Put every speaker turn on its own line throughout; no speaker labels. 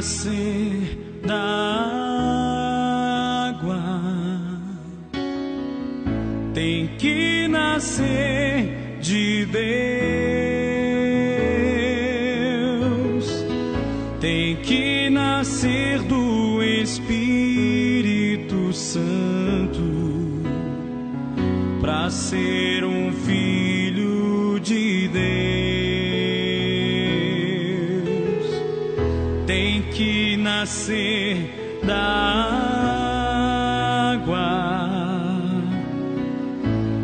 nascer da água, tem que nascer de Deus, tem que nascer do Espírito Santo para ser um filho que nascer da água,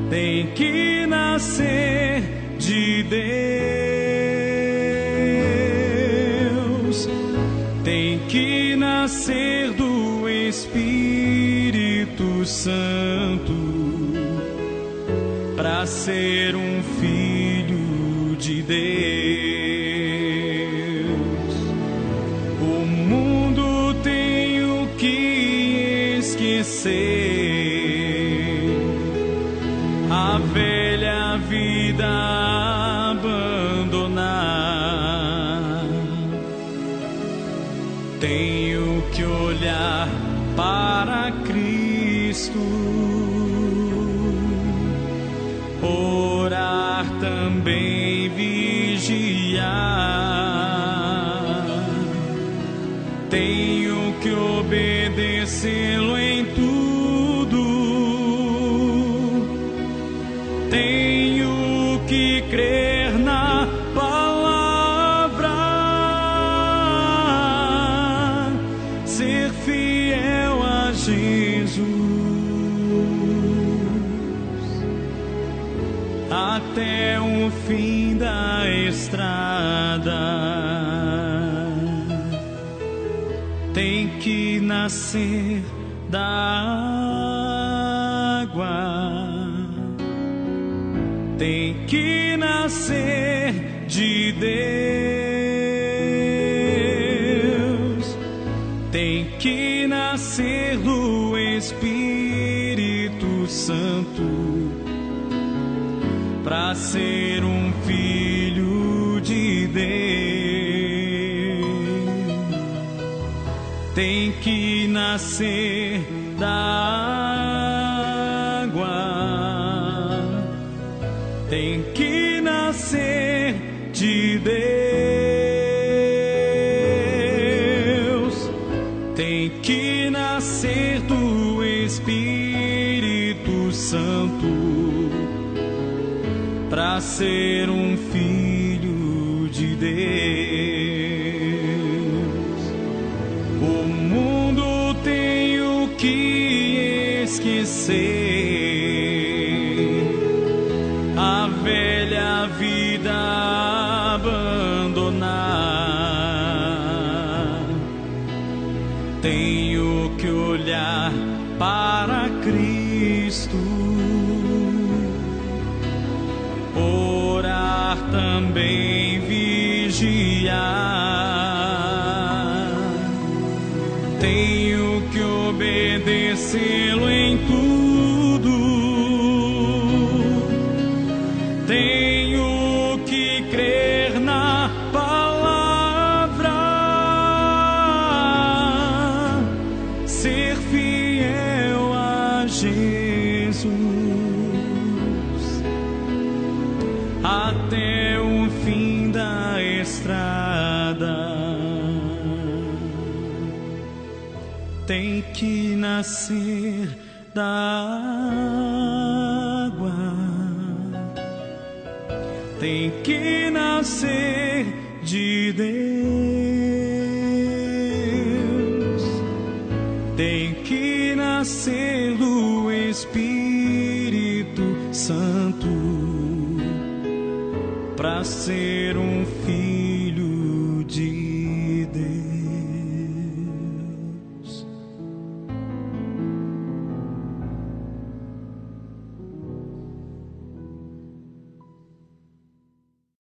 tem que nascer de Deus, tem que nascer do Espírito Santo para ser um filho de Deus. A velha vida abandonar. Tenho que olhar para Cristo orar também vigiar. Tenho que obedecê-lo que crer na palavra, ser fiel a Jesus. até o fim da estrada. Tem que nascer da tem que nascer de Deus, tem que nascer do Espírito Santo para ser um filho de Deus. Tem que nascer da de Deus, tem que nascer do Espírito Santo para ser um filho de Deus. O mundo tem o que esquecer, a velha vida para Cristo orar também vigiar. Tenho que obedecê-lo em tudo. Até o fim da estrada. Tem que nascer da água, tem que nascer de Deus, tem que nascer do Espírito Santo para ser um filho.